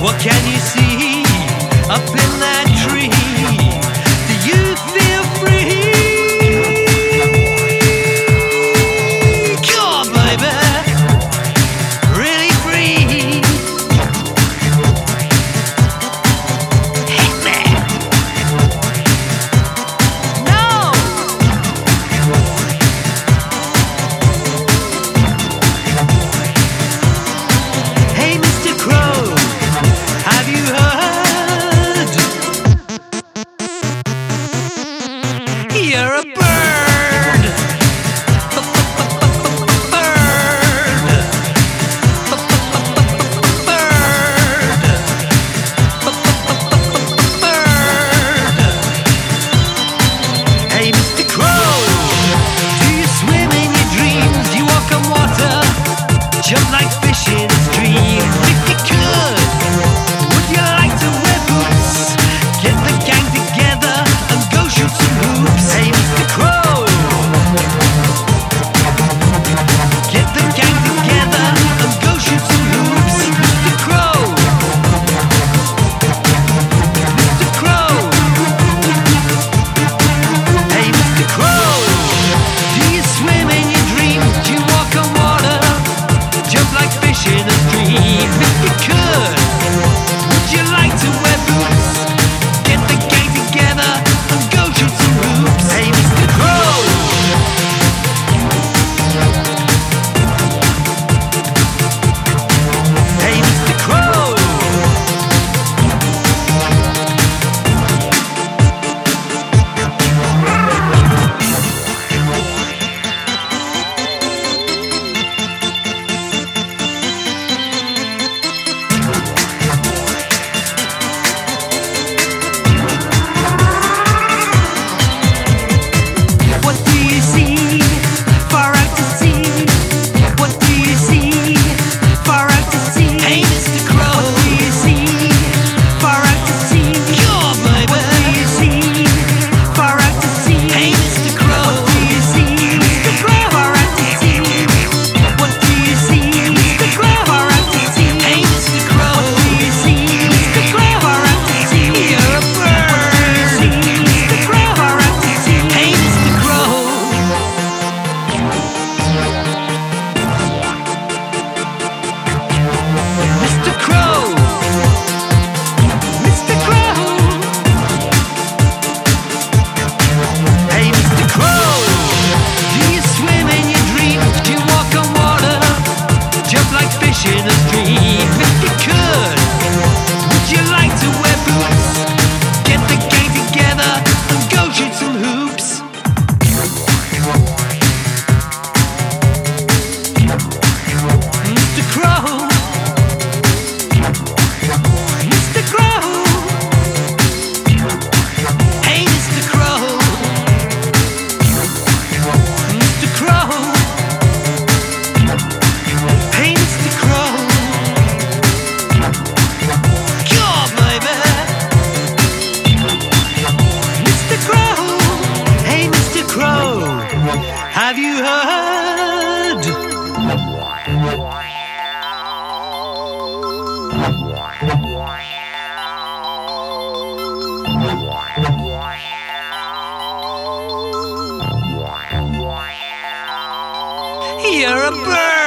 What can you see up in that tree? You're a bird.